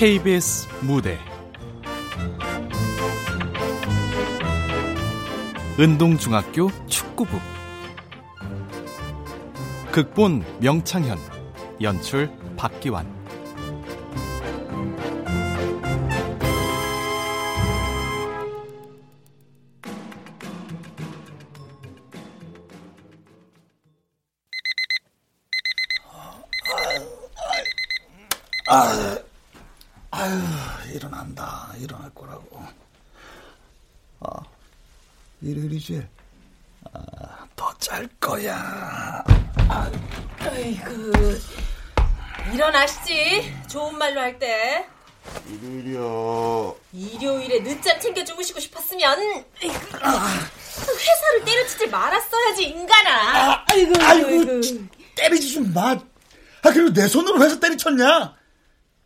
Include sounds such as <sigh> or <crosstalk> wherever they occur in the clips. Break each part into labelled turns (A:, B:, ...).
A: KBS 무대. 은동중학교 축구부. 극본 명창현 연출 박기환.
B: 아, 아유, 일어난다. 일어날 거라고. 아, 일요일이지? 아, 더짤 거야.
C: 아, 아이고. 일어나시지. 좋은 말로 할 때.
B: 일요일이요.
C: 일요일에 늦잠 챙겨 주무시고 싶었으면 회사를 때려치지 말았어야지 인간아.
B: 아, 아이고, 아이고, 아이고. 때리지 좀 마. 아 그리고 내 손으로 회사 때리쳤냐?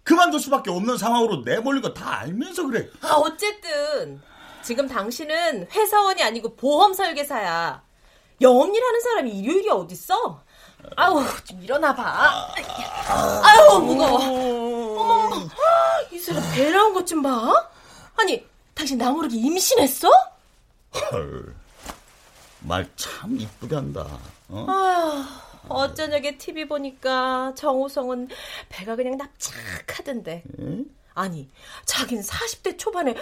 B: 그만둘 수밖에 없는 상황으로 내몰린 거 다 알면서 그래.
C: 아, 어쨌든 지금 당신은 회사원이 아니고 보험 설계사야. 영업일 하는 사람이 일요일이 어딨어? 아우, 좀 일어나 봐. 아유, 무거워. 어머머, 이 사람 배 나온 것 좀 봐. 아니, 당신 나 모르게 임신했어?
B: 헐, 말 참 이쁘게 한다. 어?
C: 아휴. 어쩌녁에 TV 보니까 정우성은 배가 그냥 납작하던데. 응? 아니, 자긴 40대 초반에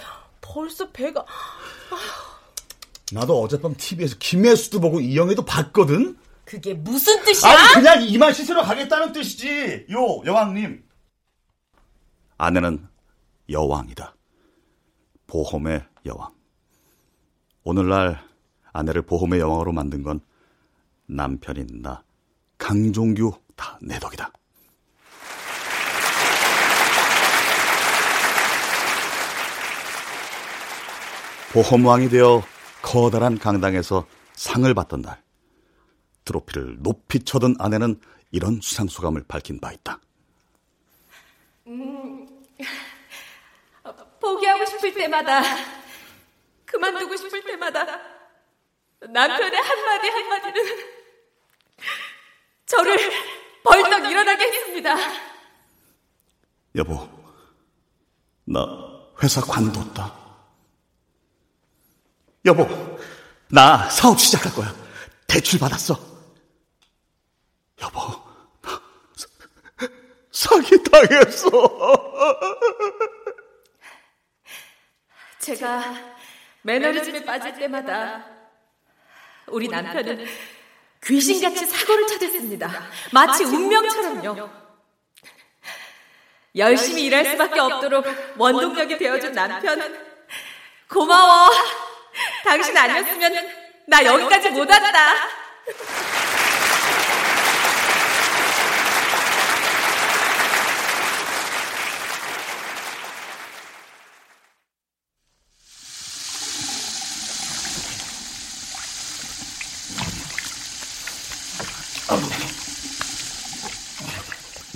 C: 벌써 배가. 아휴.
B: 나도 어젯밤 TV에서 김혜수도 보고 이영애도 봤거든?
C: 그게 무슨 뜻이야?
B: 아니, 그냥 이만 씻으러 가겠다는 뜻이지. 요, 여왕님. 아내는 여왕이다. 보험의 여왕. 오늘날 아내를 보험의 여왕으로 만든 건 남편인 나. 강종규 다 내 덕이다. 보험왕이 되어 커다란 강당에서 상을 받던 날, 트로피를 높이 쳐든 아내는 이런 수상 소감을 밝힌 바 있다.
C: 음, 포기하고 싶을 때마다, 그만두고 싶을 때마다, 남편의 한마디 한마디는 저를 벌떡 일어나게 했습니다.
B: 여보, 나 회사 관뒀다. 여보, 나 사업 시작할 거야. 대출 받았어. 여보, 나 사기 당했어.
C: 제가 매너리즘에 빠질 때마다 우리 남편은 귀신같이 사고를 찾았습니다. 마치 운명처럼요. 열심히 일할 수밖에 없도록 원동력이 되어준 남편. 고마워. 당신 아니었으면 나 여기까지 못 왔다.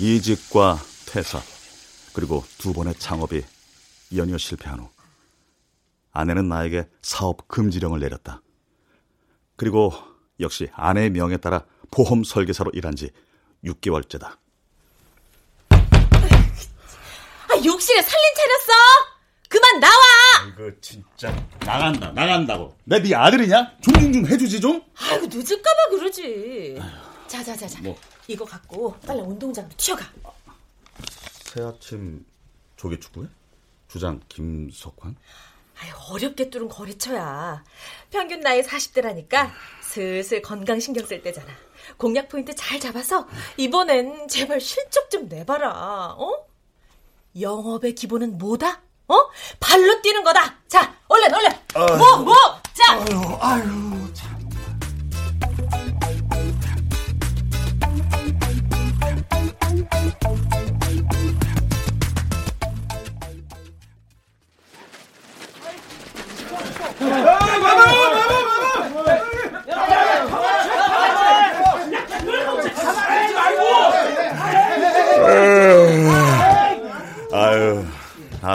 B: 이직과 퇴사, 그리고 두 번의 창업이 연이어 실패한 후 아내는 나에게 사업 금지령을 내렸다. 그리고 역시 아내의 명에 따라 보험 설계사로 일한 지 6개월째다.
C: 아, 욕실에 살림 차렸어? 그만 나와!
B: 이거 진짜 나간다, 나간다고. 내 네 아들이냐? 존중 좀 해주지 좀.
C: 아이고 늦을까봐 그러지. 자자자자. 뭐. 이거 갖고 빨리 운동장으로 튀어가.
B: 새 아침 조기 축구해? 주장 김석환?
C: 아유, 어렵게 뚫은 거래처야. 평균 나이 40대라니까 슬슬 건강 신경 쓸 때잖아. 공략 포인트 잘 잡아서 이번엔 제발 실적 좀 내봐라. 어? 영업의 기본은 뭐다? 어? 발로 뛰는 거다. 자, 얼른 얼른. 뭐 뭐. 자.
B: 아유, 아유, 참.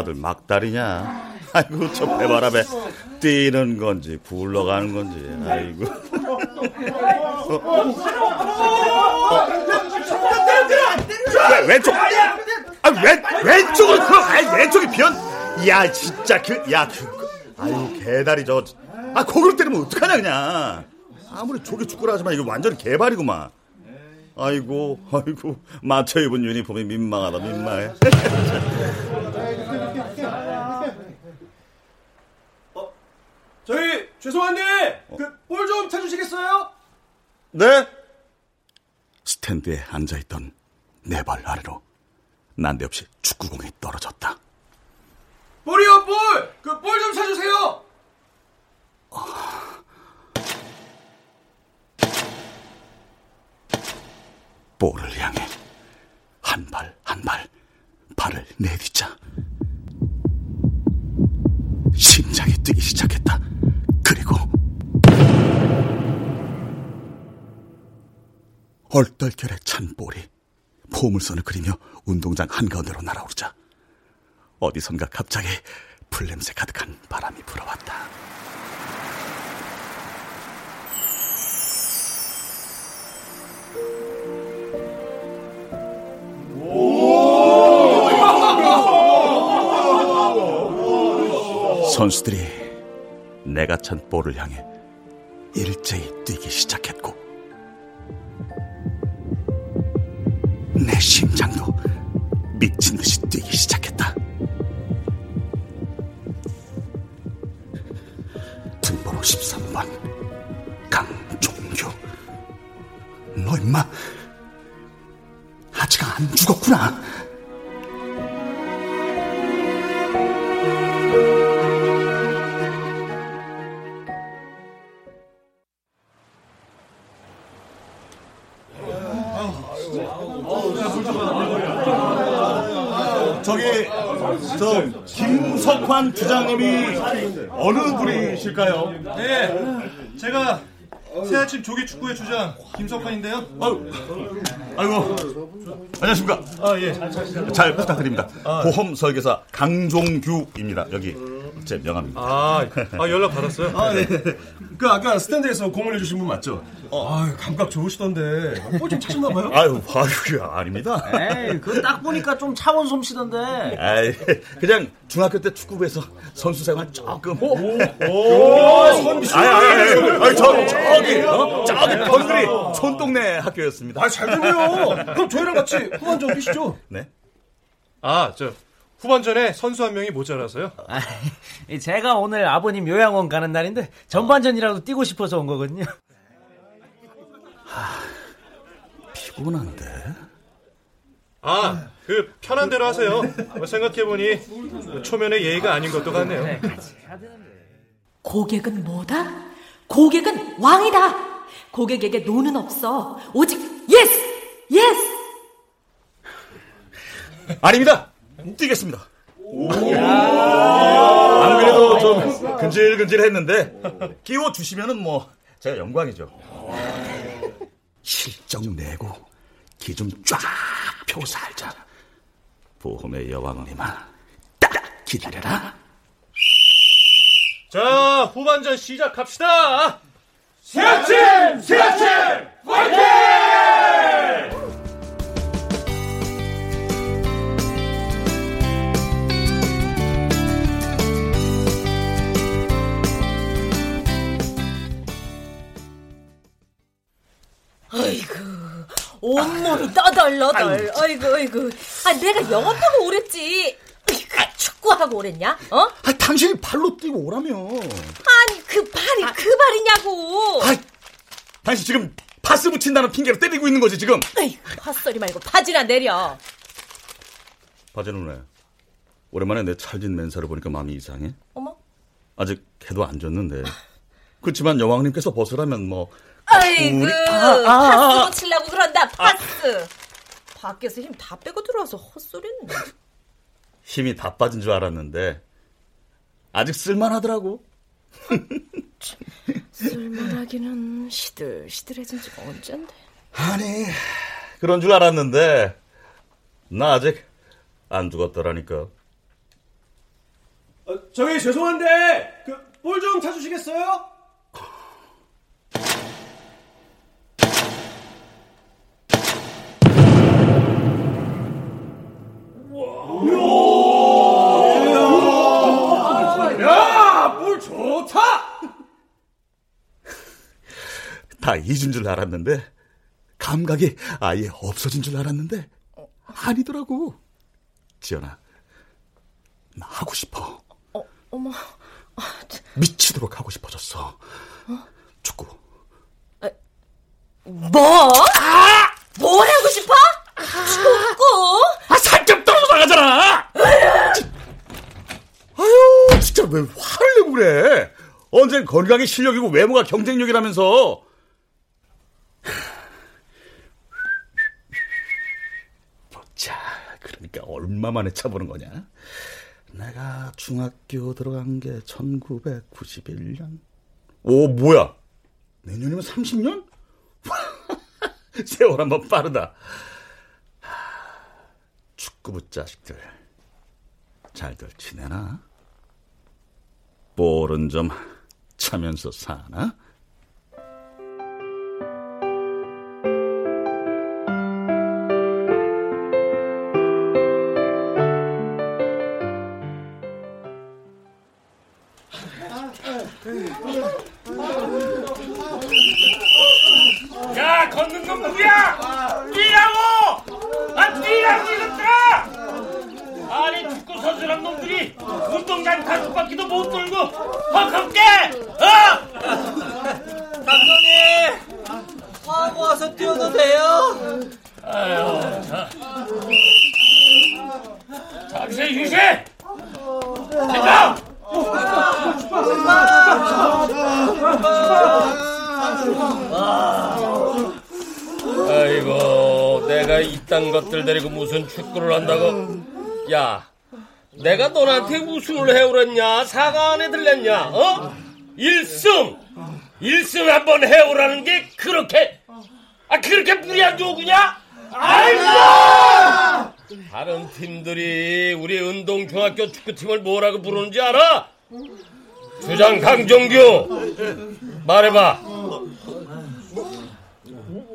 B: 다들 막다리냐? 아이고, 저 배바람에 뛰는 건지, 굴러가는 건지, 아이고. 어, 어, 왼쪽! 아, 왼, 왼쪽으로 풀어. 아이, 왼쪽이 변. 야, 진짜 그, 야, 그, 아유, 개다리 저. 아, 거기로 때리면 어떡하냐, 그냥. 아무리 조기 축구를 하지만 이거 완전 개발이구만. 아이고, 아이고, 맞춰 입은 유니폼이 민망하다, 민망해.
D: 저희 죄송한데 그볼 좀 찾으시겠어요?
B: 네? 스탠드에 앉아있던 내 발 아래로 난데없이 축구공이 떨어졌다.
D: 볼이요 볼! 그 볼 좀 찾으세요!
B: 볼을 향해 한 발 한 발 발을 내딛자 심장이 뛰기 시작했다. 얼떨결에 찬 볼이 포물선을 그리며 운동장 한가운데로 날아오르자 어디선가 갑자기 풀냄새 가득한 바람이 불어왔다. 선수들이 내가 찬 볼을 향해 일제히 뛰기 시작했고 내
D: 축구의 주장 김석환인데요.
B: 아유, 아이고 안녕하십니까?
D: 아 예.
B: 잘 부탁드립니다. 보험 설계사 강종규입니다. 여기 제 명함입니다.
D: 아, 아 연락 받았어요? <laughs>
E: 아, 네. 그 아까 스탠드에서 공을 내주신 분 맞죠? 아, 감각 좋으시던데. 볼좀 찾았나봐요? <laughs>
B: 아유, 아유, 아닙니다.
F: 에이, 그딱 보니까 좀 차원 솜씨던데.
B: 아이, 그냥 중학교 때 축구부에서 선수 생활 조금. 오,
E: 선비
B: 아니, 아니, 아니, 아니, 저, 저기, 어? 저기, 변두리 손동네 학교였습니다.
E: 아, 잘 됐네요. 그럼 저희랑 같이 후반전 뛰시죠.
B: 네.
D: 아, 저 후반전에 선수 한 명이 모자라서요.
F: 아, 제가 오늘 아버님 요양원 가는 날인데 전반전이라도 뛰고 싶어서 온 거거든요.
B: 피곤한데?
D: 아, 그 편한 대로 하세요. 생각해 보니 초면에 예의가 아닌 것도 같네요.
C: 고객은 뭐다? 고객은 왕이다. 고객에게 no는 없어. 오직 yes, yes.
B: 아닙니다. 뛰겠습니다. 안 그래도 좀 근질근질했는데 끼워 주시면은 뭐 제가 영광이죠. 실적 내고 기 좀 쫙 펴고 살자. 보험의 여왕님아, 딱 기다려라.
D: 자, 후반전 시작합시다.
E: 세아침! 세아침! 화이팅!
C: 아이고, 온몸이 떠덜러덜. 아이고, 아이고. 아, 내가 영어 타고 오랬지. 아, 축구하고 오랬냐? 어?
B: 아, 당신이 발로 뛰고 오라며.
C: 아니, 그 발이 그 발이냐고.
B: 아, 당신 지금 파스 붙인다는 핑계로 때리고 있는 거지 지금.
C: 아이고, 헛소리 말고 바지나 내려.
B: 바지는 왜? 오랜만에 내 찰진 맨살을 보니까 마음이 이상해.
C: 어머.
B: 아직 해도 안 졌는데. 그렇지만 여왕님께서 벗으라면 뭐
C: 아이고,
B: 우리-
C: 파스 붙이려고 그런다, 파스. 밖에서 힘 다 빼고 들어와서 헛소리는.
B: 힘이 다 빠진 줄 알았는데 아직 쓸만하더라고.
C: 쓸만하기는 시들시들해진 지가 언젠데.
B: 아니 그런 줄 알았는데 나 아직 안 죽었더라니까.
D: 어, 저기 죄송한데 그 볼좀 찾으시겠어요?
B: 다 잊은 줄 알았는데 감각이 아예 없어진 줄 알았는데 아니더라고. 지연아, 나 하고 싶어.
C: 어, 어머.
B: 미치도록 하고 싶어졌어. 축구.
C: 뭐? 뭘 하고 싶어? 축구?
B: 아, 살점 떨어져 나가잖아! 아유, 진짜 왜 화를 내고 그래? 언젠 건강이 실력이고 외모가 경쟁력이라면서. 자, 그러니까 얼마 만에 차보는 거냐? 내가 중학교 들어간 게 1991년. 오, 뭐야? 내년이면 30년? <laughs> 세월 한번 빠르다. 축구부 자식들 잘들 지내나? 볼은 좀 차면서 사나?
F: 우리 운동중학교 축구팀을 뭐라고 부르는지 알아? 주장 강정규 말해봐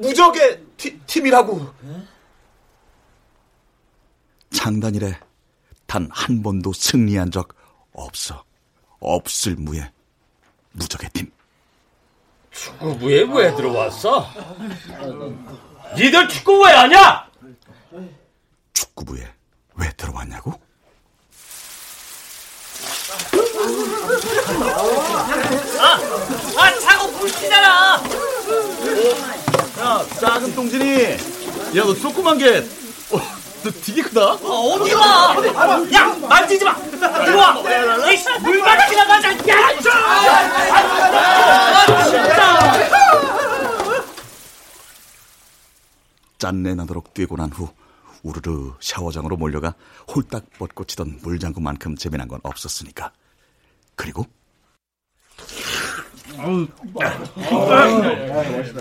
B: 무적의 티, 팀이라고. 창단 이래 단 한 번도 승리한 적 없어. 없을 무에 무적의 팀.
F: 축구부에 왜 들어왔어? 니들 축구 왜 하냐?
B: 축구부에 왜 들어왔냐고?
G: 아, 차고 불치잖아!
B: 야, 작은 똥진이. 야, 너 조그만 게. 어, 너 되게 크다.
G: 어디 가? 야, 만지지 마! 들어와! 이씨, 물바닥이나 가자! 야, 좀! 아, 진짜!
B: 짠내 나도록 뛰고 난 후 우르르 샤워장으로 몰려가 홀딱 뻗고 치던 물장구만큼 재미난 건 없었으니까. 그리고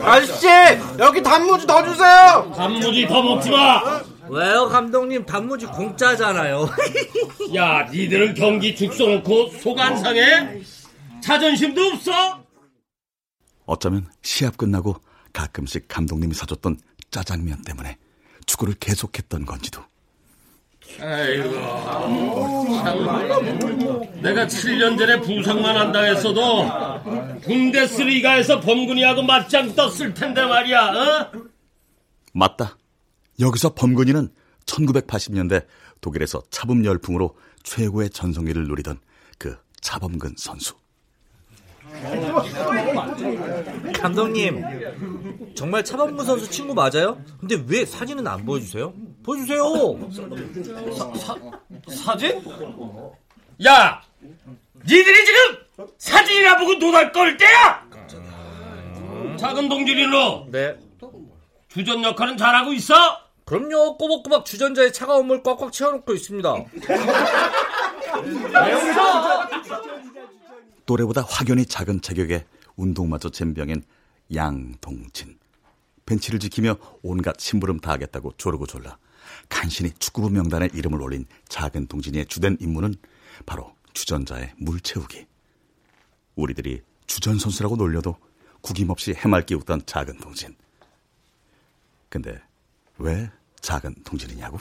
E: 아저씨 여기 단무지 더 주세요.
F: 단무지 더 먹지 마!
G: 왜요, 감독님? 단무지 공짜잖아요. <laughs>
F: 야, 니들은 경기 죽 써놓고 속 안 상해? 자존심도 없어?
B: 어쩌면 시합 끝나고 가끔씩 감독님이 사줬던 짜장면 때문에 축구를 계속했던 건지도.
F: 아이고, 참. 내가 7년 전에 부상만 한다 했어도 군대스리가에서 범근이하고 맞짱 떴을 텐데 말이야, 어?
B: 맞다. 여기서 범근이는 1980년대 독일에서 차범 열풍으로 최고의 전성기를 누리던 그 차범근 선수.
G: 감독님, 정말 차범근 선수 친구 맞아요? 근데 왜 사진은 안 보여주세요? 보여주세요!
F: 사진? 야! 니들이 지금 사진이나 보고 노달 걸 때야! 작은 너
G: 네.
F: 주전 역할은 잘하고 있어?
G: 그럼요, 꼬박꼬박 주전자에 차가운 물 꽉꽉 채워놓고 있습니다. <laughs>
B: 또래보다 확연히 작은 체격의 운동마저 젬병인 양동진. 벤치를 지키며 온갖 심부름 다 하겠다고 조르고 졸라 간신히 축구부 명단에 이름을 올린 작은 동진이의 주된 임무는 바로 주전자에 물 채우기. 우리들이 주전 선수라고 놀려도 구김없이 해맑게 웃던 작은 동진. 근데 왜 작은 동진이냐고?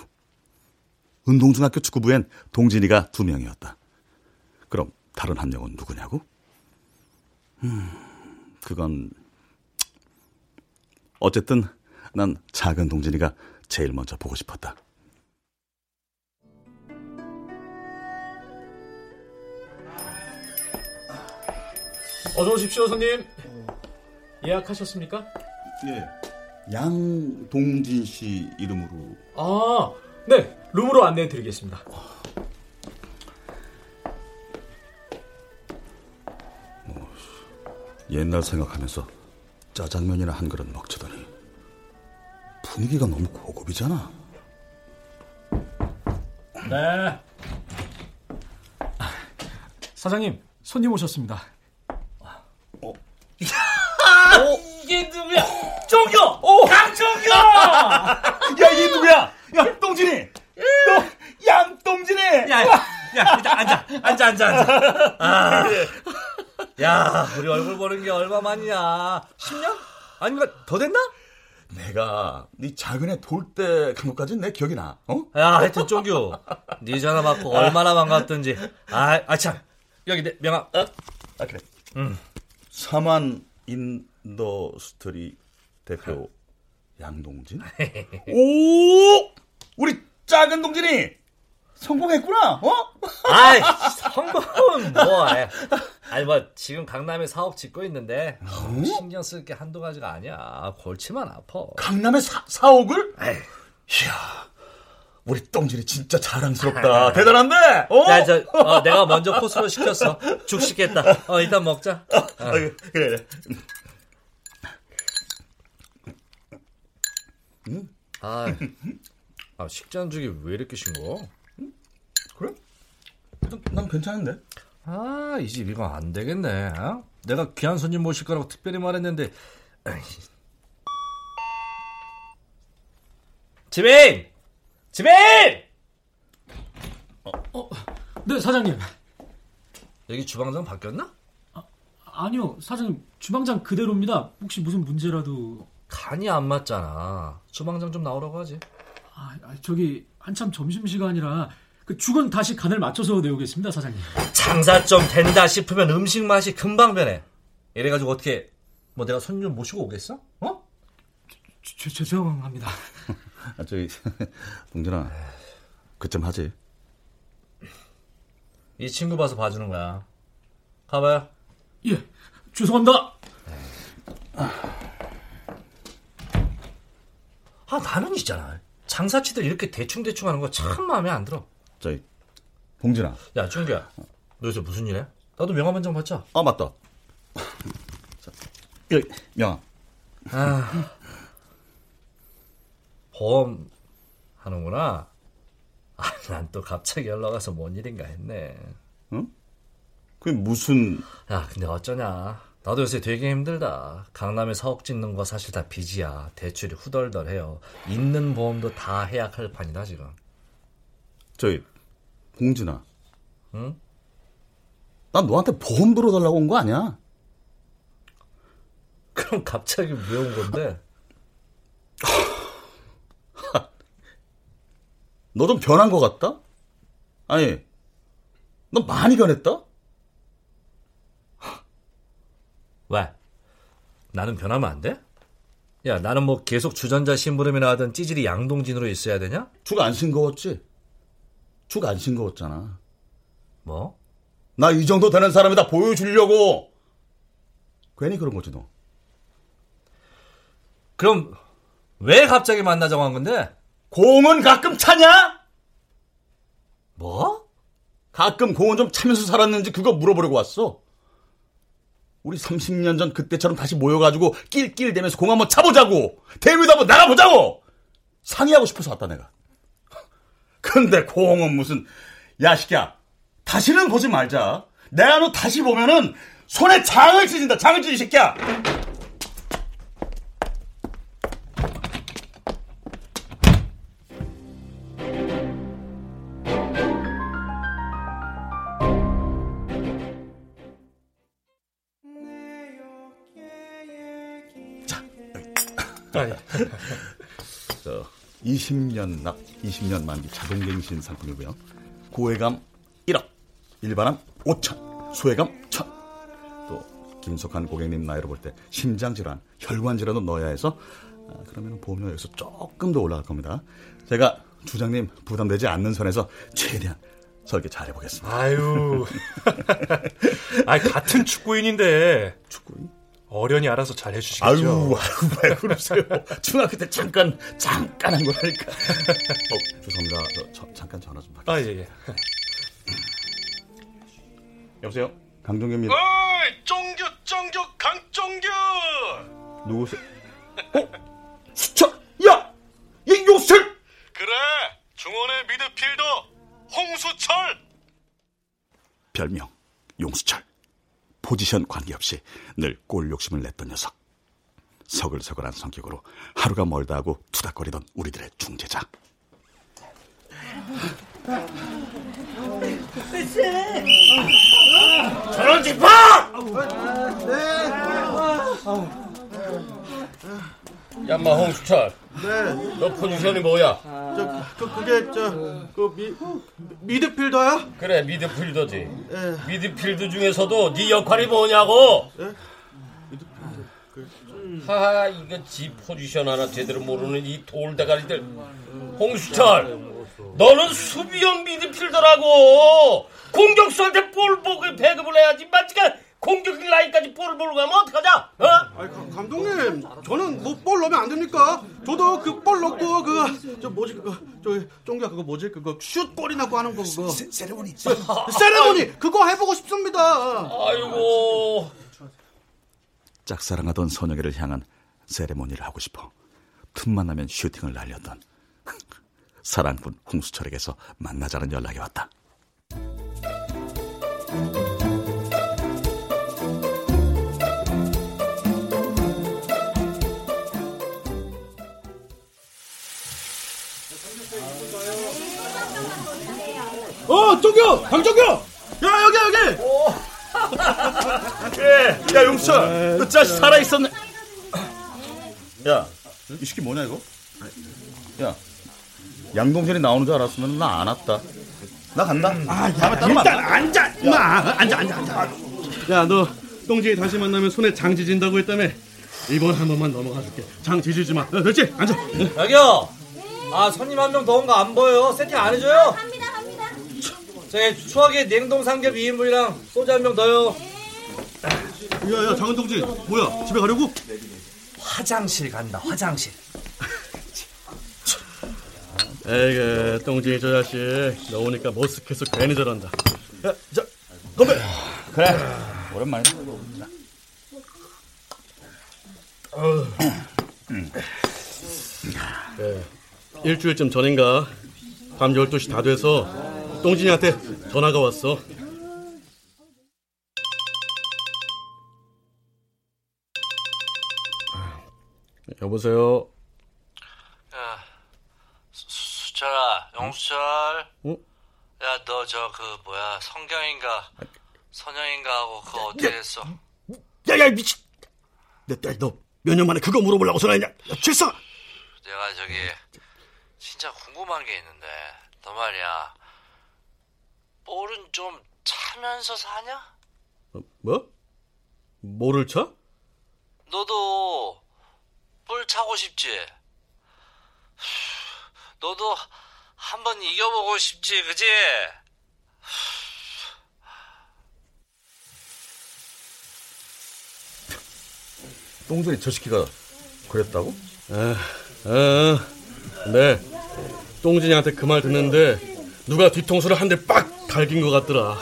B: 운동중학교 축구부엔 동진이가 두 명이었다. 그럼 다른 한 명은 누구냐고? 음, 그건 어쨌든 난 작은 동진이가 제일 먼저 보고 싶었다.
D: 어서 오십시오, 손님. 예약하셨습니까?
B: 예. 양동진 씨 이름으로.
D: 아, 네. 룸으로 안내해 드리겠습니다.
B: 옛날 생각하면서 짜장면이나 한 그릇 먹자더니 분위기가 너무 고급이잖아.
D: 네. 사장님, 손님 오셨습니다.
G: 어, 이게 누구야? 종교! 강종교! <laughs>
F: 야, 이게 누구야? 야, 똥진이! 너, 양똥진이!
G: 야, 야, 앉아, 앉아, 앉아, 앉아. <laughs> 아, 야, 우리 얼굴 보는 게 얼마만이야? 10년? 아니면 더 됐나?
B: 내가 네 작은 애 돌 때 간 것까지는 내 기억이 나. 어?
G: 야, 하여튼 쫑규, 네 전화 받고 얼마나 반갑던지. 아, 아 참, 여기 내 명함. 어?
B: 아 그래.
G: 음.
B: 사만 인더스트리 대표 양동진. <laughs> 오, 우리 작은 동진이 성공했구나. 어?
G: 아이, 성공은 뭐. 아이. 아니 뭐 지금 강남에 사옥 짓고 있는데 어? 신경 쓸 게 한두 가지가 아니야. 골치만 아파.
B: 강남에 사, 사옥을?
G: 에이.
B: 이야, 우리 똥진이 진짜 자랑스럽다. 대단한데? 어?
G: 야, 저, 어, 내가 먼저 코스로 시켰어. 죽 시켰다. 어, 일단 먹자. 어.
B: 아, 그래, 그래.
G: 음? 아, 아 식전죽이 왜 이렇게 싱거?
B: 그래? 난 괜찮은데.
G: 아, 이 집 이거 안 되겠네. 어? 내가 귀한 손님 모실 거라고 특별히 말했는데. 지민! 지민!
D: 어, 어, 네, 사장님.
G: 여기 주방장 바뀌었나?
D: 아, 아니요, 사장님. 주방장 그대로입니다. 혹시 무슨 문제라도.
G: 간이 안 맞잖아. 주방장 좀 나오라고 하지.
D: 아, 저기 한참 점심시간이라 그 죽은 다시 간을 맞춰서 내오겠습니다, 사장님.
G: 장사 좀 된다 싶으면 음식 맛이 금방 변해. 이래가지고 어떻게 뭐 내가 손님 모시고 오겠어? 어?
D: 죄, 죄송합니다. <laughs>
B: 아, 저기 <laughs> 동진아, 그쯤 하지.
G: 이 친구 봐서 봐주는 거야. 가봐요.
D: 예, 죄송합니다.
G: 아 나는 있잖아. 장사치들 이렇게 대충대충 하는 거 참 마음에 안 들어.
B: 저기 봉진아.
G: 야 준규야. 너 요새 무슨 일해? 나도 명함 한 장 받자.
B: 아 맞다. 자, 여기 명함.
G: 아, 보험 하는구나. 아, 난 또 갑자기 연락 와서 뭔 일인가 했네.
B: 응? 그게 무슨?
G: 야, 근데 어쩌냐. 나도 요새 되게 힘들다. 강남에 사옥 짓는 거 사실 다 빚이야. 대출이 후덜덜해요. 있는 보험도 다 해약할 판이다 지금.
B: 저기 봉진아.
G: 응?
B: 난 너한테 보험 들어달라고 온 거 아니야?
G: 그럼 갑자기 왜 온 건데?
B: 너 좀 변한 것 같다? 아니, 너 많이 변했다?
G: 왜? 나는 변하면 안 돼? 야, 나는 뭐 계속 주전자 심부름이나 하던 찌질이 양동진으로 있어야 되냐?
B: 죽안 싱거웠지? 죽 안 싱거웠잖아.
G: 뭐?
B: 나 이 정도 되는 사람이다 보여주려고. 괜히 그런 거지, 너.
G: 그럼 왜 갑자기 만나자고 한 건데?
B: 공은 가끔 차냐?
G: 뭐?
B: 가끔 공은 좀 차면서 살았는지 그거 물어보려고 왔어. 우리 30년 전 그때처럼 다시 모여가지고 낄낄대면서 공 한번 차보자고. 대회도 한번 나가보자고. 상의하고 싶어서 왔다 내가. 근데 공은 무슨 야식이야. 다시는 보지 말자. 내가 너 다시 보면은 손에 장을 찢는다. 장을 찢이 새끼야. 20년 납, 20년 만기 자동갱신 상품이고요. 고해감 1억, 일반암 5천, 소해감 1천. 또 김석한 고객님 나이로 볼 때 심장 질환, 혈관 질환도 넣어야 해서 아, 그러면 보험료 여기서 조금 더 올라갈 겁니다. 제가 주장님 부담되지 않는 선에서 최대한 설계 잘 해보겠습니다.
D: 아유. <laughs> 아 같은 축구인인데.
B: 축구인?
D: 어련히 알아서 잘 해주시겠죠.
B: 아유, 아유, 왜 그러세요? 중학교 때 잠깐, 잠깐 한 거라니까. <laughs> 어, 죄송합니다. 저, 저, 잠깐 전화 좀 받겠습니다.
D: 아, 예, 예. <laughs>
B: 여보세요? 강종규입니다.
D: 어이, 쫑규, 쫑규, 강쫑규!
B: 누구세요? 어? 수철! 야! 이용철!
D: 그래, 중원의 미드필더, 홍수철!
B: 별명, 용수철. 포지션 관계없이 늘 골 욕심을 냈던 녀석. 서글서글한 성격으로 하루가 멀다 하고 투닥거리던 우리들의 중재자.
F: 저런 집파! 야마 홍수철.
H: 네.
F: 너 포지션이 뭐야?
H: 저, 그, 그게, 저, 그, 미, 미드필더야?
F: 그래 미드필더지.
H: 예.
F: 미드필드 중에서도 네 역할이 뭐냐고?
H: 예?
F: 하하 이거 지 포지션 하나 제대로 모르는 이 돌대가리들. 홍수철, 너는 수비형 미드필더라고. 공격수할 때볼 보고 배급을 해야지. 마치가 공격 라인까지 볼을 몰고 가면 어떡하자? 어?
H: 아이, 가- 감독님, 저는 뭐 볼 넣으면 안 됩니까? 저도 그 볼 넣고, 그, 저 뭐지, 그거, 저, 쫑기야, 그거 뭐지? 그거 슛 골이 나고 하는 거, 그거.
B: 세레모니.
H: 세레모니! 그거 해보고 싶습니다.
F: 아이고.
B: 짝사랑하던 선영이를 향한 세레모니를 하고 싶어 틈만 나면 슈팅을 날렸던 <laughs> 사랑꾼 홍수철에게서 만나자는 연락이 왔다.
E: 어, 쫑규! 강쫑규! 야, 여기, 여기!
B: 그래, <laughs> 야 용철, 너 자식 살아 있었네. 야, 이 새끼 뭐냐 이거? 야, 양동생이 나오는 줄 알았으면 나 안 왔다. 나 간다.
E: 아, 야, 일단 앉아! 임마! 앉아, 앉아, 앉아. 야, 너 똥지이 다시 만나면 손에 장 지진다고 했다며. 이번 한 번만 넘어가 줄게. 장 지지지 마. 어, 됐지? 앉아. 응.
G: 여기요. 아 손님 한 명 더 온 거 안 보여요. 세팅 안 해줘요?
I: 합니다.
G: 저기 추억의 냉동 삼겹 2인분이랑 소주 한 병 더요.
E: 야, 야, 장은 동지. 뭐야? 집에 가려고?
G: 화장실 간다. 화장실.
E: 에이그, 똥지이 저 자식. 너 오니까 머쓱해서 괜히 저런다. 야, 자, 건배!
B: 그래, 오랜만이다.
E: 예, 일주일쯤 전인가 밤 12시 다 돼서 똥진이한테 전화가 왔어. 여보세요.
G: 야, 수, 수철아, 영수철.
E: 응?
G: 야, 너 저 그 뭐야 성경인가 선영인가 하고 그거 어떻게 됐어?
E: 야, 야, 미친! 내 딸, 너몇 년 만에 그거 물어보려고 전화했냐? 야, 출사!
G: 내가 저기 진짜 궁금한 게 있는데 너 말이야 볼은 좀 차면서 사냐?
E: 어, 뭐? 뭐를 차?
G: 너도 볼 차고 싶지? 너도 한번 이겨보고 싶지, 그지?
B: 똥전이 저 새끼가 그랬다고?
E: 아, 아, 네. 똥진이한테 그 말 듣는데 누가 뒤통수를 한 대 빡 갈긴 것 같더라.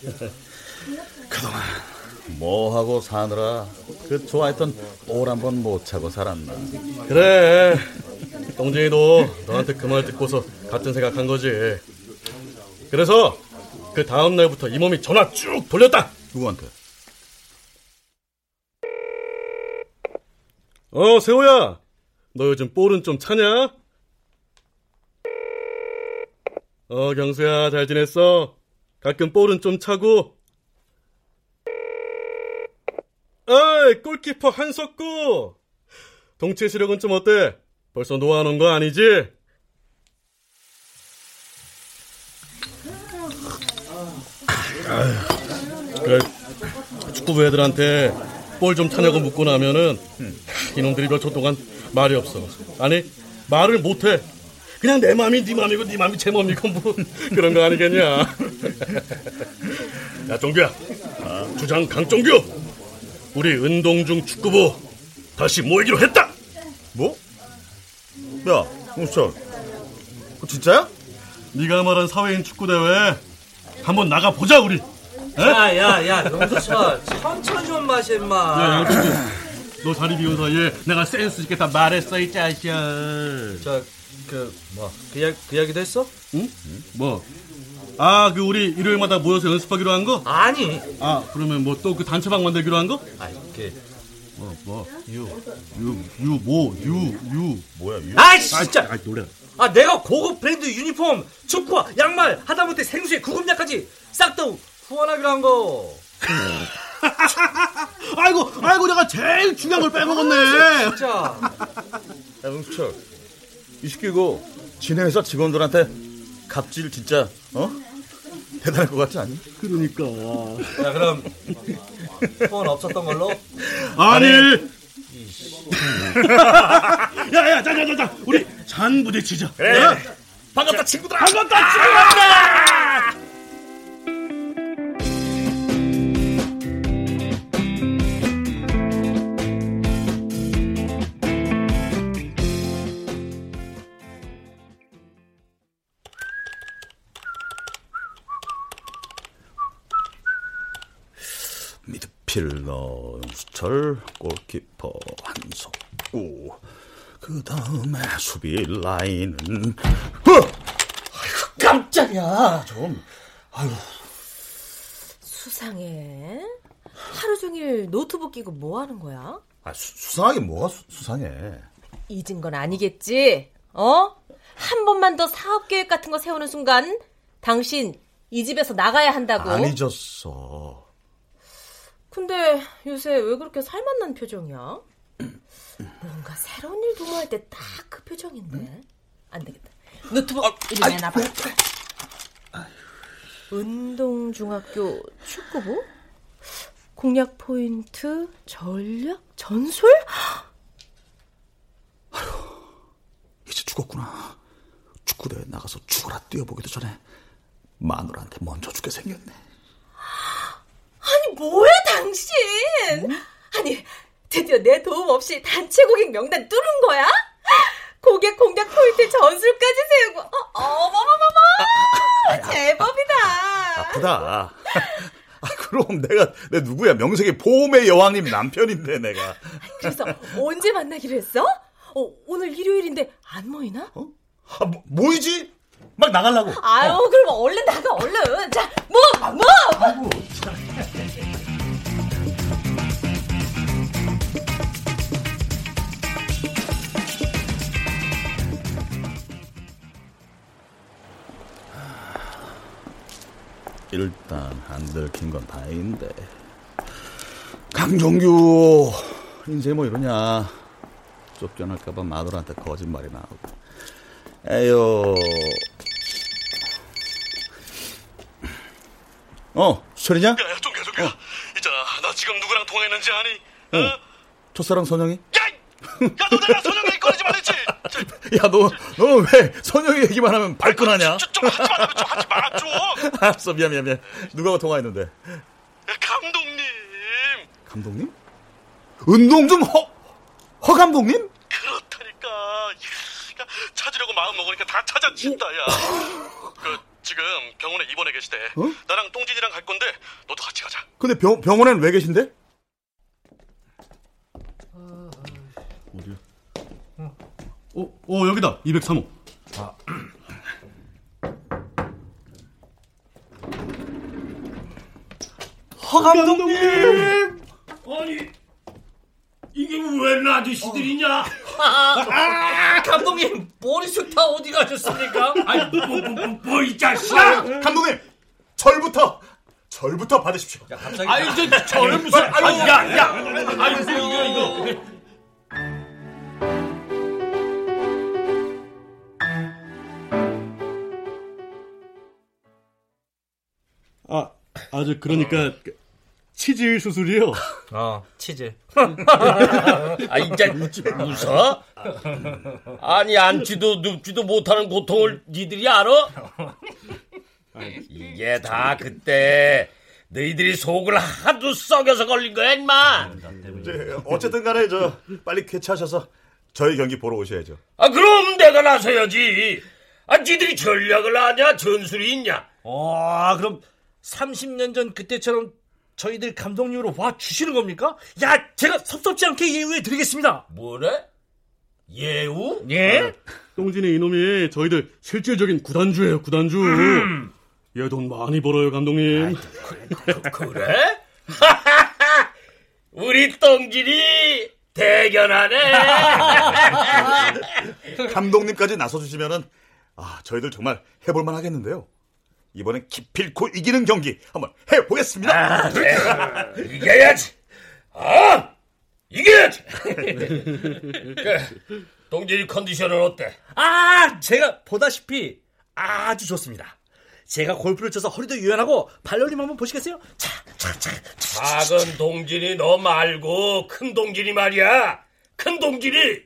E: <laughs>
B: 뭐 하고 사느라 그 좋아했던 볼한번 못 차고 살았나?
E: 그래. 똥진이도 너한테 그 말 듣고서 같은 생각한 거지. 그래서 그 다음 날부터 이 몸이 전화 쭉 돌렸다.
B: 누구한테?
E: 어, 세호야. 너 요즘 볼은 좀 차냐? 어, 경수야, 잘 지냈어? 가끔 볼은 좀 차고. 어이, 골키퍼 한석구! 동체 시력은 좀 어때? 벌써 놓아놓은 거 아니지? 그래, 축구부 애들한테 볼 좀 차냐고 묻고 나면은 이놈들이 몇 초 동안 말이 없어. 아니 말을 못해. 그냥 내 마음이 네 마음이고 네 마음이 제 마음이고 뭐 그런 거 아니겠냐. 야 종규야, 아, 주장 강종규, 우리 은동중 축구부 다시 모이기로 했다.
B: 뭐? 야, 홍수철, 그 진짜야?
E: 네가 말한 사회인 축구 대회 한번 나가 보자 우리.
G: 야야야 영수철 천천히 좀 마셔 임마
E: 야 양준규, 너 자리 비운 사이에 내가 센스 있게 다 말했어 이 자식아.
G: 저 그 뭐 그 이야기, 그 이야기도 했어?
E: 응? 뭐? 아, 그 우리 일요일마다 모여서 연습하기로 한 거?
G: 아니
E: 아, 그러면 뭐 또 그 단체방 만들기로 한 거?
G: 아니 그
E: 뭐, 뭐? 유, 유, 유, 뭐, 유, 유.
B: 뭐야, 유?
G: 아 진짜
E: 아, 놀래.
G: 아 내가 고급 브랜드 유니폼 축구화 양말 하다못해 생수에 구급약까지 싹 다 후원하기로 한 거 <laughs>
E: 아이고, 아이고, 내가 제일 중요한 걸 빼먹었네.
G: 진짜
B: 야, 응수철, 이 시키고 지네 회사 직원들한테 갑질 진짜, 어? 대단할 것 같지 않니?
E: 그러니까.
G: 자 그럼 후원 없었던 걸로
E: 아니. <laughs> 야, 야, 자, 자, 자, 자. 우리 잔 부대치자.
B: 그래.
E: 야,
B: 반갑다, 친구들아!
E: 반갑다, 친구야!
B: 미 영수철, 골키퍼 한석구. 그 다음에 수비 라인은 어!
G: 깜짝이야
B: 좀
C: 수상해. 하루 종일 노트북 끼고 뭐 하는 거야?
B: 아, 수, 수상하게 뭐가 수, 수상해?
C: 잊은 건 아니겠지? 어? 한 번만 더 사업 계획 같은 거 세우는 순간 당신 이 집에서 나가야 한다고.
B: 안 잊었어.
C: 근데 요새 왜 그렇게 살맛난 표정이야? 뭔가 새로운 일 도모할 때 딱 그 표정인데. 안 되겠다. 노트북 이리 내놔봐. 운동중학교 축구부? 공략 포인트, 전략, 전술? <gasps>
B: 이제 죽었구나. 축구대회 나가서 죽어라 뛰어보기도 전에 마누라한테 먼저 죽게 생겼네.
C: 뭐야 당신? 아니 드디어 내 도움 없이 단체 고객 명단 뚫은 거야? 고객 공략 포인트 전술까지 세우고 어, 어머머머머 제법이다.
B: 아프다. <laughs> 아, 그럼 내가 내 누구야? 명색이 보험의 여왕님 남편인데 내가.
C: 그래서 언제 만나기로 했어? 어, 오늘 일요일인데 안 모이나?
B: 어? 아, 뭐, 모이지? 막 나가려고.
C: 아유 그럼 얼른 나가 얼른 자 뭐, 뭐!
B: 일단 안 들킨 건 다행인데. 강종규 인생 뭐 이러냐. 쫓겨날까봐 마누라한테 거짓말이 나오고. 에휴. 어, 수철이냐?
E: 야, 야, 종규야, 종규야. 있잖아, 나 지금 누구랑 통화했는지 아니?
B: 어. 첫사랑 선영이?
E: 야, 야, 너 내가 선영 얘기 꺼내지 말랬지? <laughs>
B: 야, 너, 너는 왜 선영이 얘기만 하면 발끈하냐?
E: 좀, 좀 하지 말라면 좀 하지 마, 좀. <laughs>
B: 알았어, 미안, 미안, 미안. 누가 통화했는데?
E: 야, 감독님.
B: 감독님? 운동중 허, 허 감독님?
E: 그렇다니까. 야, 찾으려고 마음 먹으니까 다 찾아친다, 야. 그, 지금 병원에 입원해 계시대.
B: 어?
E: 나랑 똥진이랑 갈 건데, 너도 같이 가자.
B: 근데 병, 병원에는 왜 계신데?
E: 어디야? 어, 어, 여기다. 203호.
F: 허 감독님! 아니 이게 웬 아저씨들이냐? 아, 감독님 머리숱 다 어디 가셨습니까? 아니 뭐뭐뭐이 자식아!
B: 감독님! 절부터! 절부터 받으십시오.
F: 아니 저 저는 무슨 아유 야 야 아니 이거 이거
E: 아, 아주 그러니까 그 치질 수술이요. <laughs>
G: 어, 치질.
F: 아, 이제 웃어? 아니, 앉지도 눕지도 못하는 고통을 니들이 알아? 이게 다 그때 너희들이 속을 하도 썩여서 걸린 거야.
B: 이제 어쨌든 간에 저 빨리 쾌차하셔서 저희 경기 보러 오셔야죠.
F: 아, 그럼 내가 나서야지. 아, 니들이 전략을 아냐? 전술이 있냐?
G: 어, 그럼 30년 전 그때처럼 저희들 감독님으로 와 주시는 겁니까? 야, 제가 섭섭지 않게 예우해 드리겠습니다.
F: 뭐래? 예우?
G: 예?
E: 똥진이 이놈이 저희들 실질적인 구단주예요, 구단주. 얘돈 많이 벌어요, 감독님.
F: 그래? <laughs> 우리 똥질이 대견하네. <laughs>
B: 감독님까지 나서주시면은 아 저희들 정말 해볼만 하겠는데요. 이번엔 기필코 이기는 경기 한번 해보겠습니다.
F: 아, 네. 이겨야지. 아, 이겨야지. 그, 동진이 컨디션은 어때?
G: 아, 제가 보다시피 아주 좋습니다. 제가 골프를 쳐서 허리도 유연하고 발놀림 한번 보시겠어요? 자, 자, 자, 자.
F: 작은 동진이 너 말고 큰 동진이 말이야. 큰 동진이.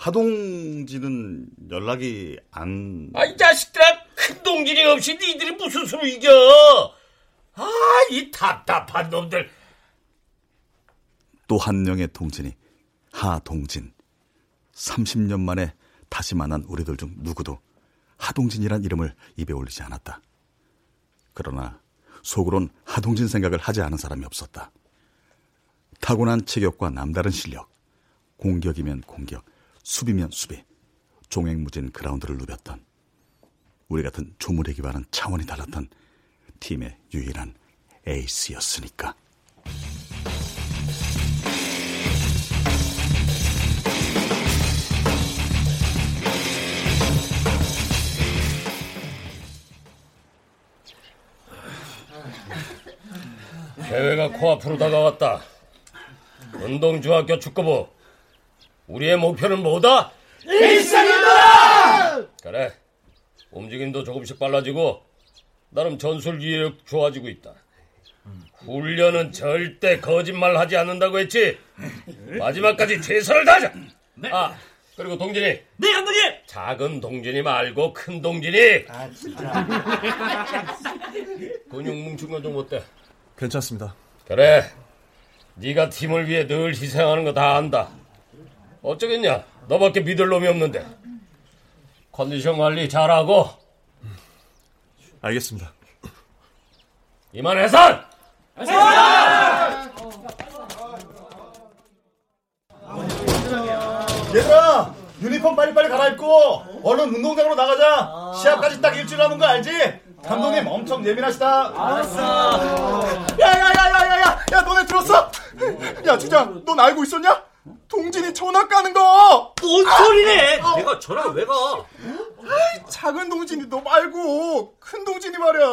B: 하동진은 연락이 안...
F: 아, 이 자식들아, 큰 동진이 없이 니들이 무슨 수로 이겨? 아, 이 답답한 놈들.
B: 또 한 명의 동진이 하동진. 30년 만에 다시 만난 우리들 중 누구도 하동진이란 이름을 입에 올리지 않았다. 그러나 속으론 하동진 생각을 하지 않은 사람이 없었다. 타고난 체격과 남다른 실력, 공격이면 공격, 수비면 수비, 종횡무진 그라운드를 누볐던 우리 같은 조물애기와는 차원이 달랐던 팀의 유일한 에이스였으니까.
F: 대회가 코앞으로 다가왔다. 운동중학교 축구부. 우리의 목표는 뭐다? 1승입니다! 그래. 움직임도 조금씩 빨라지고 나름 전술 기획 좋아지고 있다. 훈련은 절대 거짓말 하지 않는다고 했지? 마지막까지 최선을 다하자! 아, 그리고 동진이.
G: 네, 감독님!
F: 작은 동진이 말고 큰 동진이. 근육 뭉친 건 좀 어때?
D: 괜찮습니다.
F: 그래. 네가 팀을 위해 늘 희생하는 거 다 안다. 어쩌겠냐? 너밖에 믿을 놈이 없는데. 컨디션 관리 잘하고.
D: 알겠습니다.
F: 이만 해산!
B: 얘들아 유니폼 빨리빨리 갈아입고 얼른 운동장으로 나가자 시합까지 딱 일주일 남은 거 알지? 감독님 엄청 예민하시다 알았어 야야야야야야 야 너네 들었어? 야 주장 넌 알고 있었냐? 동진이 전학 가는
G: 거뭔 소리네! 내가 전화를 왜 가?
B: 작은 동진이 너 말고 큰 동진이 말이야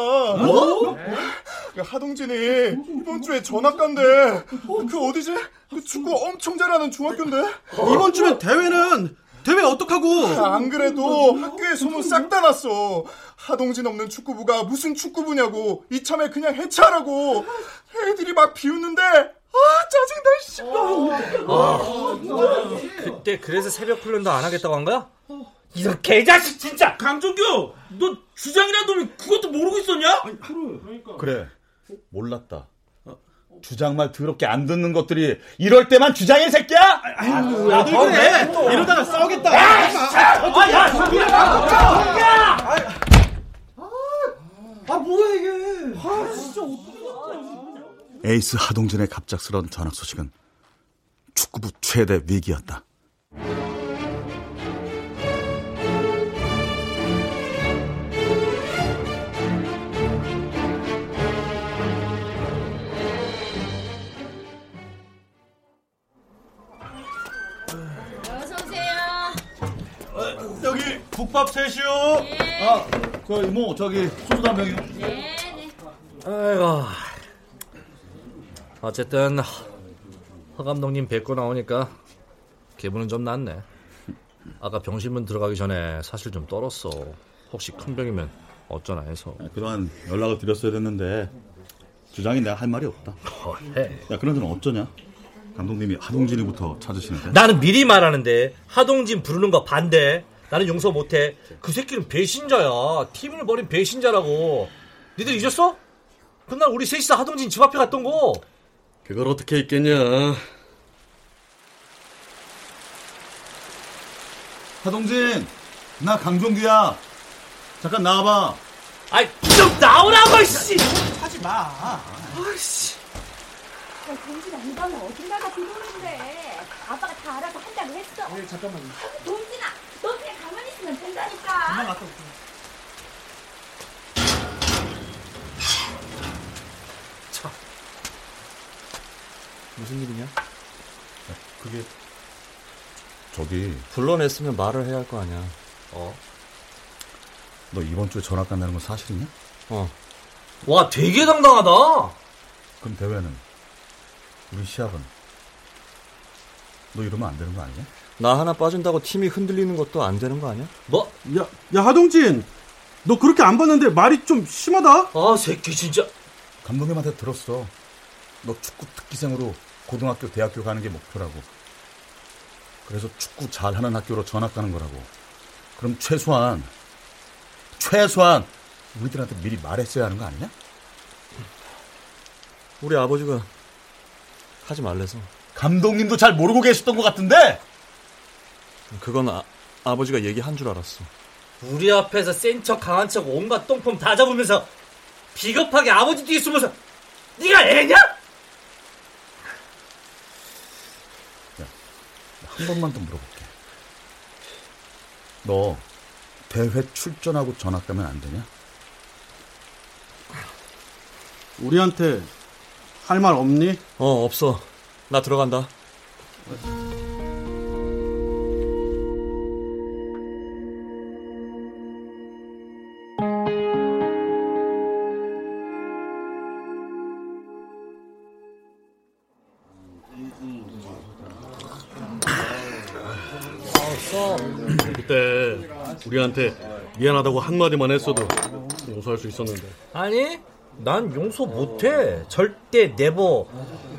H: 뭐?
B: 야, 하동진이 이번 주에 전학 간대 그 어디지? 그 축구 엄청 잘하는 중학교인데
H: 이번 주면 대회는 대회 어떡하고?
B: 안 그래도 학교에 소문 싹 다 났어. 하동진 없는 축구부가 무슨 축구부냐고 이참에 그냥 해체하라고. 애들이 막 비웃는데 아 짜증나 씨.
G: 그때 그래서 새벽 훈련도 안 하겠다고 한 거야? 이런 개자식 진짜!
E: 강종규, 너 주장이란 놈이 그것도 모르고 있었냐?
B: 그래 몰랐다. 주장 말 더럽게 안 듣는 것들이 이럴 때만 주장일 새끼야?
H: 왜 그래? 이러다가 싸우겠다.
B: 에이스 하동진의 갑작스런 전학 소식은 축구부 최대 위기였다.
C: 어서 오세요.
B: 여기 국밥 셋이요. 아, 그 이모 저기 소주 한 병이요.
C: 네, 네.
G: 아이고. 어쨌든 허 감독님 뵙고 나오니까 기분은 좀 낫네. 아까 병실문 들어가기 전에 사실 좀 떨었어. 혹시 큰 병이면 어쩌나 해서.
B: 그동안 연락을 드렸어야 됐는데 주장이 내가 할 말이 없다.
G: 어, 해.
B: 야 그나저나 어쩌냐? 감독님이 하동진이부터 찾으시는데.
G: 나는 미리 말하는데 하동진 부르는 거 반대. 나는 용서 못해. 그 새끼는 배신자야. 팀을 버린 배신자라고. 니들 잊었어? 그날 우리 셋이서 하동진 집 앞에 갔던 거.
E: 그걸 어떻게 있겠냐?
B: 하동진, 나 강종규야. 잠깐 나와봐.
G: 아이 좀 나오라고 씨.
H: 하지 마.
G: 아이씨.
I: 야, 동진아, 이방은 어딘가가 들어오는데. 아빠가 다 알아서 한다고 했어.
H: 네, 잠깐만요.
I: 동진아, 너 그냥 가만히 있으면 된다니까.
H: 금방 갔다 올게.
J: 무슨 일이냐?
B: 그게 저기
J: 불러냈으면 말을 해야 할 거 아니야.
G: 어.
B: 너 이번 주에 전학 간다는 건 사실이냐?
J: 어.
G: 와 되게 당당하다.
B: 그럼 대회는 우리 시합은 너 이러면 안 되는 거 아니야?
J: 나 하나 빠진다고 팀이 흔들리는 것도 안 되는 거 아니야?
G: 뭐?
H: 야, 야 하동진, 너 그렇게 안 봤는데 말이 좀 심하다.
G: 아 새끼 진짜.
B: 감독님한테 들었어. 너 축구 특기생으로 고등학교, 대학교 가는 게 목표라고. 그래서 축구 잘하는 학교로 전학 가는 거라고. 그럼 최소한, 최소한 우리들한테 미리 말했어야 하는 거 아니냐?
J: 우리 아버지가 하지 말래서.
B: 감독님도 잘 모르고 계셨던 것 같은데?
J: 그건 아, 아버지가 얘기한 줄 알았어.
G: 우리 앞에서 센 척 강한 척 온갖 똥폼 다 잡으면서 비겁하게 아버지 뒤에 숨어서 네가 애냐?
B: 한 번만 더 물어볼게. 너 대회 출전하고 전학 가면 안 되냐?
H: 우리한테 할 말 없니?
J: 어, 없어. 나 들어간다.
E: 우리한테 미안하다고 한마디만 했어도 용서할 수 있었는데.
G: 아니 난 용서 못해 절대 내버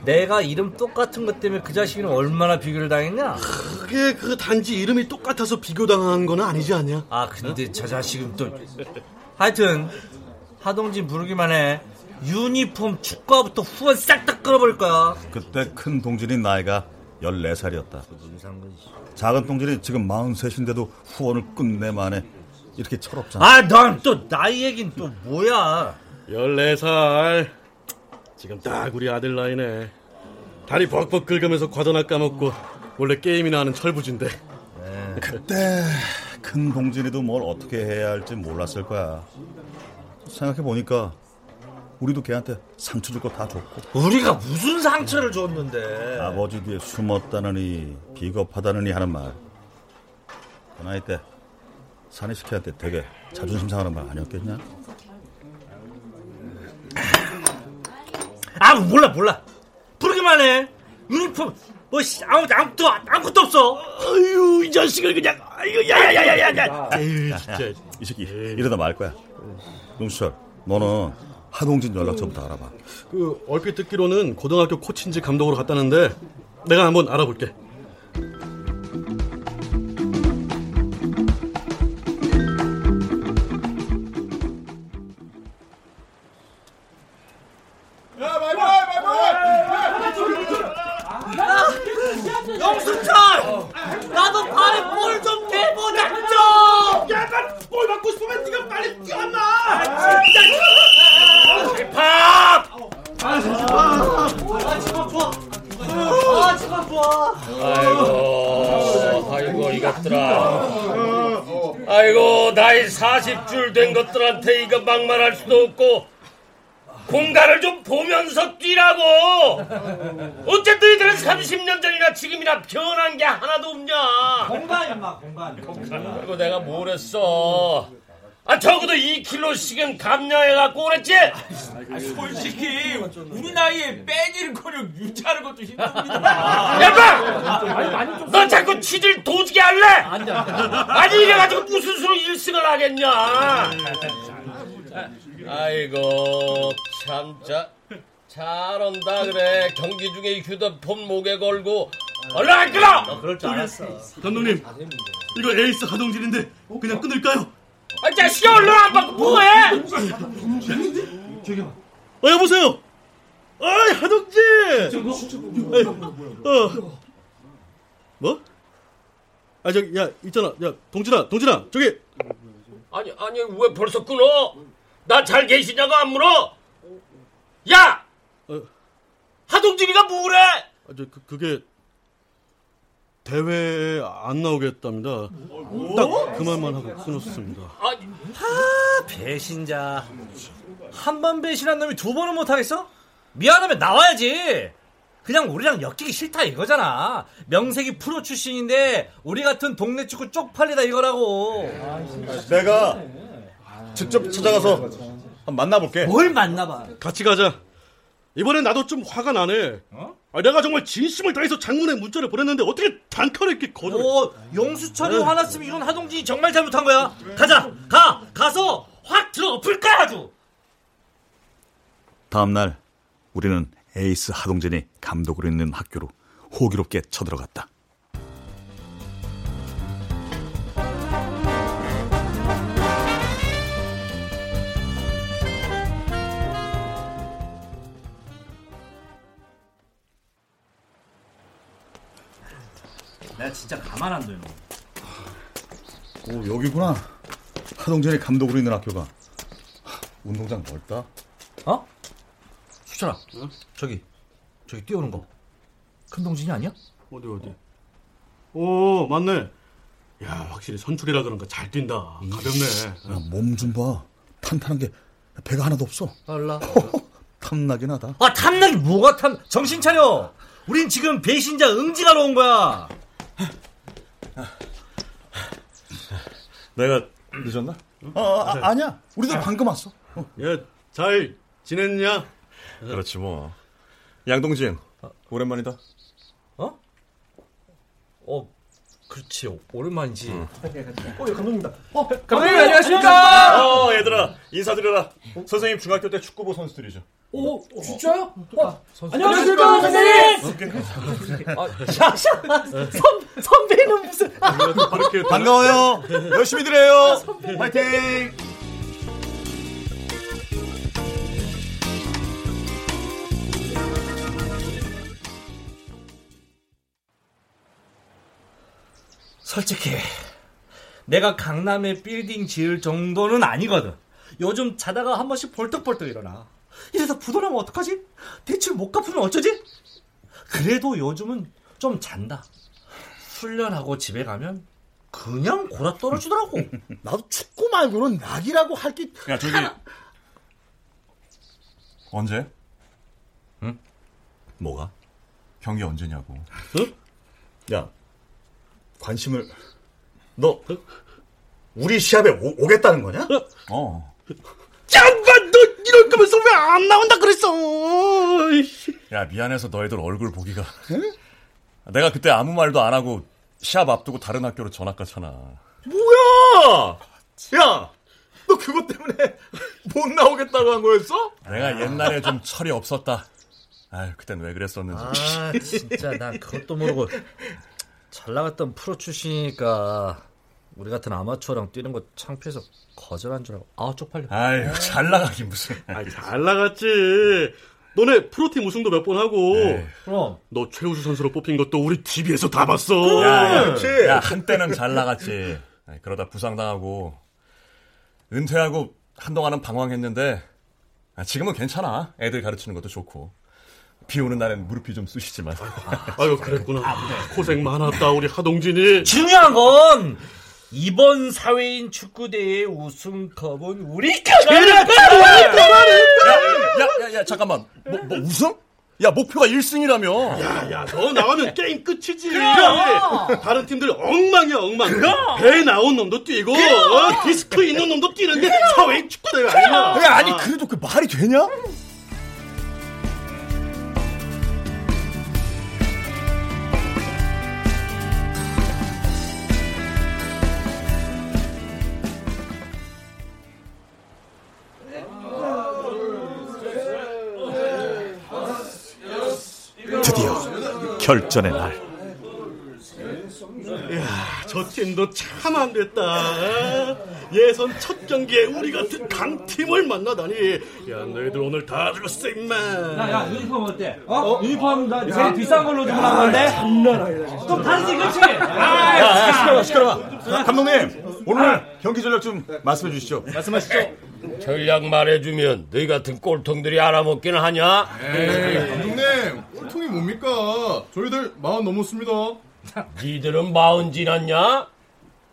G: 내가 이름 똑같은 것 때문에 그 자식이는 얼마나 비교를 당했냐
H: 그게 그 단지 이름이 똑같아서 비교당한 건 아니지 않냐?
G: 아 근데 저 자식은 또 하여튼 하동진 부르기만 해 유니폼 축구화부터 후원 싹 다 끌어버릴 거야
B: 그때 큰 동진이 나이가 14살이었다. 작은 동진이 지금 43인데도 후원을 끝내 만에 이렇게 철없잖아.
G: 아넌또 나이 얘긴 또 뭐야
E: 14살. 지금 딱 우리 아들 나이네. 다리 벅벅 긁으면서 과도나 까먹고 원래 게임이나 하는 철부진데.
B: 그때 큰 동진이도 뭘 어떻게 해야 할지 몰랐을 거야. 생각해 보니까 우리도 걔한테 상처 줄 거 다 줬고
G: 우리가 무슨 상처를 줬는데
B: 아버지 뒤에 숨었다느니 비겁하다느니 하는 말. 그 나이 때 사내시 걔한테 되게 자존심 상하는 말 아니었겠냐?
G: 아 몰라 몰라 부르기만 해 유니폼 뭐 씨, 아무 아무것도 아무것도 없어
E: 아유 이 자식을 그냥 아유 야야야야야. 에이 진짜.
B: 이 새끼 이러다 말 거야. 용수철, 너는 하동진 연락처부터 알아봐.
E: 그 얼핏 듣기로는 고등학교 코치인지 감독으로 갔다는데 내가 한번 알아볼게.
F: 40줄 된 것들한테 이거 막말할 수도 없고, 공간을 좀 보면서 뛰라고! 어쨌든 이들은 30년 전이나 지금이나 변한 게 하나도 없냐?
G: 공간, 임마, 공간.
F: 그리고 내가 뭘 했어? 아, 적어도 2kg씩은 감량해갖고 그랬지?
K: 솔직히 우리 나이에 빼기는커녕 유지하는 것도 힘듭니다.
F: 야봐! 너 자꾸 치질 도지게 할래? 아니 이래가지고 무슨 수로 1승을 하겠냐? 아이고 참자 잘한다 그래 경기 중에 휴대폰 목에 걸고 얼른 안 끊어
G: 그럴 줄 알았어
E: 감독님 이거 에이스 하동진인데 그냥 끊을까요?
F: 아 자식아 얼른 안 받고 뭐해?
E: 어 여보세요? 어이 하동진 에이, 어. 뭐? 아 저기 야 있잖아. 야 동진아 동진아 저기!
F: 아니 아니 왜 벌써 끊어? 나 잘 계시냐고 안 물어? 야!
E: 어.
F: 하동진이가 뭐래?
E: 아, 저, 그, 그게 대회에 안 나오겠답니다. 딱 그 말만 하고 끊었습니다.
G: 아 배신자 한 번 배신한 놈이 두 번은 못하겠어? 미안하면 나와야지 그냥 우리랑 엮이기 싫다 이거잖아 명색이 프로 출신인데 우리 같은 동네 축구 쪽팔리다 이거라고
B: 내가 직접 찾아가서 한번 만나볼게.
G: 뭘 만나봐
E: 같이 가자. 이번엔 나도 좀 화가 나네. 아, 내가 정말 진심을 다해서 장문에 문자를 보냈는데 어떻게 단칼에 이렇게 거절?
G: 오 용수철이 화났으면 이건 하동진이 정말 잘못한 거야 가자 가 가서 확 들어 엎을 거야 아주
B: 다음 날 우리는 에이스 하동진이 감독으로 있는 학교로 호기롭게 쳐들어갔다.
G: 내가 진짜 가만 안 둬요
B: 오 여기구나. 하동진이 감독으로 있는 학교가. 운동장 넓다.
G: 어? 수철아 저기 저기 뛰어오는 거 큰 동진이 아니야?
E: 어디 어디? 오 맞네. 야 확실히 선출이라 그런가 잘 뛴다. 가볍네.
B: 몸 좀 봐. 탄탄한 게 배가 하나도 없어.
G: 알라 <laughs>
B: 탐나긴 하다.
G: 아 탐나기 뭐가 탐 정신 차려 우린 지금 배신자 응징하러 온 거야
J: 내가 늦었나?
B: 어, 아, 아니야. 우리도 방금 왔어.
E: 야 잘 지냈냐?
J: 그렇지 뭐. 양동진 오랜만이다.
G: 어 그렇지 오랜만이지
K: 감독님 안녕하십니까?
J: 어 얘들아 인사드려라. 선생님 중학교 때 축구부 선수들이죠.
K: 오 진짜요? 어, 안녕하십니까 선생님?
G: 선, 선배는 무슨
B: 반가워요. 열심히 드려요. 화이팅.
G: 솔직히 내가 강남에 빌딩 지을 정도는 아니거든 요즘 자다가 한 번씩 벌떡벌떡 일어나 이래서 부도나면 어떡하지? 대출 못 갚으면 어쩌지? 그래도 요즘은 좀 잔다 훈련하고 집에 가면 그냥 골아 떨어지더라고 <laughs>
B: 나도 축구 말고는 낙이라고 할 게.
J: 야 저기 언제?
B: 뭐가?
J: 경기 언제냐고.
B: 야, 관심을 너 우리 시합에 오, 겠다는 거냐?
J: 어.
E: 이럴 거면서 왜 안 나온다 그랬어?
J: 야 미안해서 너희들 얼굴 보기가. 내가 그때 아무 말도 안 하고 시합 앞두고 다른 학교로 전학 갔잖아.
B: 뭐야? 야, 너 그것 때문에 못 나오겠다고 한 거였어?
J: 내가 옛날에 좀 철이 없었다. 아유 그땐 왜 그랬었는지.
G: 아 진짜 난 그것도 모르고 잘 나갔던 프로 출신이니까 우리 같은 아마추어랑 뛰는 거 창피해서 거절한 줄 알고 아 쪽팔려
J: 아유 잘 나가긴 무슨.
E: 아, 잘 나갔지. 너네 프로팀 우승도 몇 번 하고.
J: 에이.
G: 그럼
E: 너 최우수 선수로 뽑힌 것도 우리 TV에서 다 봤어.
J: 야, 야, 야, 한때는 잘 나갔지. 그러다 부상당하고 은퇴하고 한동안은 방황했는데 아, 지금은 괜찮아. 애들 가르치는 것도 좋고. 비 오는 날엔 무릎이 좀 쑤시지만.
E: 아유 그랬구나. 고생 많았다 우리 하동진이.
G: 중요한 건 이번 사회인 축구대회 우승컵은 우리 거다
J: 야, 야, 야, 잠깐만. 뭐, 뭐 우승? 야, 목표가 1승이라며.
E: 야야 너 나오면 게임 끝이지. 다른 팀들 엉망이야 엉망. 배 나온 놈도 뛰고 어, 디스크 있는 놈도 뛰는데 사회인 축구대회 아니야.
J: 야, 아니, 그래도 그 말이 되냐?
B: 결전의 날.
E: 야, 저 팀도 참 안 됐다. 예선 첫 경기에 우리 같은 강팀을 만나다니. 야, 너희들 오늘 다 죽었어, 임마.
K: 야, 야, 유니폼 어때? 어? 유니폼 나 제일 비싼 걸로 주고 나왔는데? 장난 아니다. 좀 다르지, 그치? 아,
B: 야, 야, 시끄러워, 시끄러워. 감독님, 오늘 경기 전략 좀 말씀해 주시죠.
F: 말씀하시죠. 전략 말해주면 너희 같은 꼴통들이 알아먹기는 하냐?
L: 에이, 감독님, 꼴통이 뭡니까? 저희들 마흔 넘었습니다.
F: 니들은 마흔 지났냐?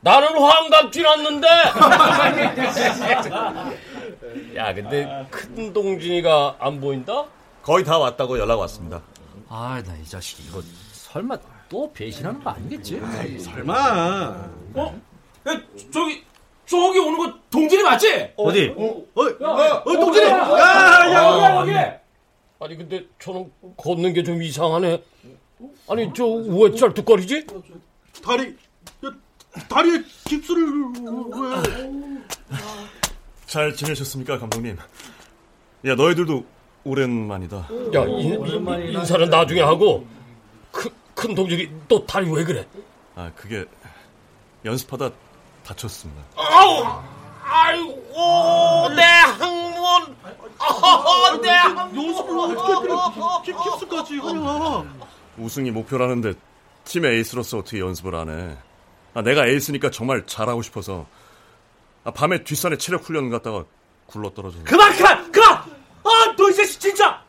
F: 나는 환갑 지났는데. 야, 근데 큰 동진이가 안 보인다?
B: 거의 다 왔다고 연락 왔습니다.
G: 아, 나 이 자식 이거 설마 또 배신하는 거 아니겠지?
E: 설마.
K: 어? 야, 저기 저기 오는 거 동진이 맞지?
G: 어디?
E: 어, 어, 어, 동진이.
K: 야,
E: 야, 야,
K: 야, 여기.
F: 아니 근데 저는 걷는 게 좀 이상하네. 아니 저왜 쩔뚝거리지?
E: 다리, 야, 다리에 깁스를 왜?
J: 잘 지내셨습니까, 감독님? 야, 너희들도 오랜만이다.
F: 야 인, 인, 인사는 나중에 하고 큰, 큰 동진이 또 다리 왜 그래?
J: 아, 그게 연습하다 다쳤습니다.
F: 아우, 아이고 내 항문, 아, 내 항문.
E: 연습을 어떻게 그래? 깁스까지 하냐?
J: 우승이 목표라는데 팀의 에이스로서 어떻게 연습을 안 해? 아, 내가 에이스니까 정말 잘하고 싶어서 아, 밤에 뒷산에 체력 훈련 갔다가 굴러 떨어져.
K: 그만, 그만, 그만! 아, 너 이제 진짜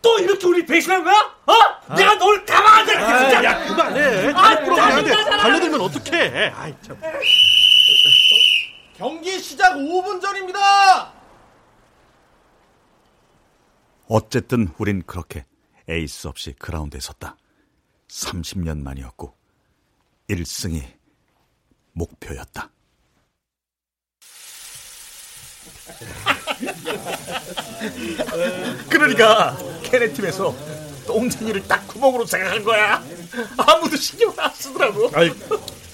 K: 또 이렇게 우리 배신한 거야? 어? 내가 널 가만 안 두겠어, 진짜.
E: 야, 그만해.
K: 아. 짜증나잖아.
E: 달려들면 어떡해? 아이 참.
L: 경기 시작 5분 전입니다!
B: 어쨌든 우린 그렇게 에이스 없이 그라운드에 섰다. 30년 만이었고 1승이 목표였다. <laughs>
M: 그러니까 걔네 팀에서 똥쟁이를 딱 구멍으로 생각한 거야. 아무도 신경을 안 쓰더라고.
E: 아이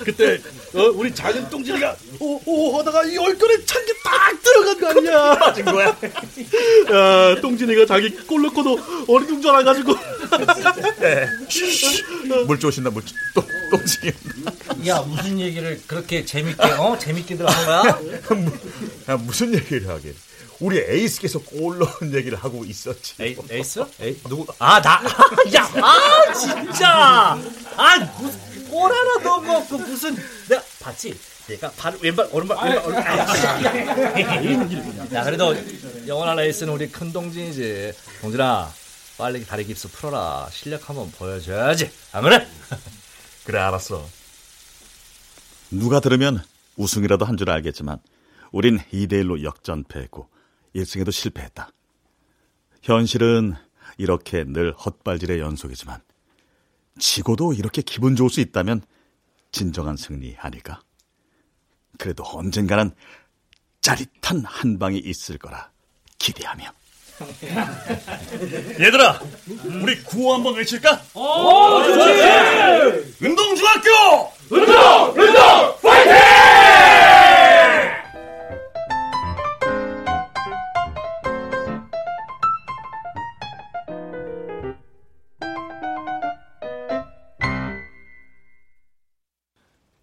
E: 그때 어, 우리 작은 똥진이가 오오 하다가 이 얼굴에 찬게 딱 들어간 거 아니야?
M: 맞은 거야.
E: 야, 똥진이가 자기 골 넣고도 어리둥절해 가지고.
M: 네. 물 쪼신다 물 쪼. 똥 똥쟁이.
G: 야, 무슨 얘기를 그렇게 재밌게, 어? 재밌게들 하는 거야?
M: 야, 무슨 얘기를 하게? 우리 에이스께서 골 넣은 얘기를 하고 있었지.
G: 에이, 에이스? 에이, 누구? 아, 나. 야, 아, 진짜. 아, 무슨, 골 하나 넣은 거, 그 무슨. 내가 봤지? 내가 발, 왼발, 오른발, 왼발, 오른발. 야, 그래도 영원한 에이스는 우리 큰 동진이지. 동진아, 빨리 다리 깁스 풀어라. 실력 한번 보여줘야지. 안 그래? <laughs>
M: 그래, 알았어.
B: 누가 들으면 우승이라도 한 줄 알겠지만 우린 2대1로 역전패했고 1승에도 실패했다. 현실은 이렇게 늘 헛발질의 연속이지만 지고도 이렇게 기분 좋을 수 있다면 진정한 승리 아닐까? 그래도 언젠가는 짜릿한 한 방이 있을 거라 기대하며. <laughs>
J: 얘들아, 우리 구호 한번 외칠까?
K: 어, 좋지!
J: 운동중학교!
K: 운동! 운동!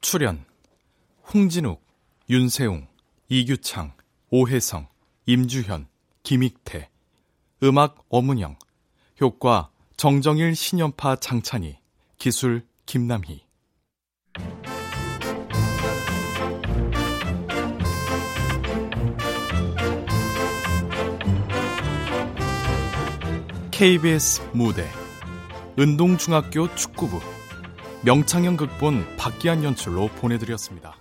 A: 출연 홍진욱, 윤세웅, 이규창, 오혜성, 임주현, 김익태 음악 어문영 효과 정정일 신연파 장찬희 기술 김남희. KBS 무대 은동중학교 축구부 명창현 극본 박기한 연출로 보내드렸습니다.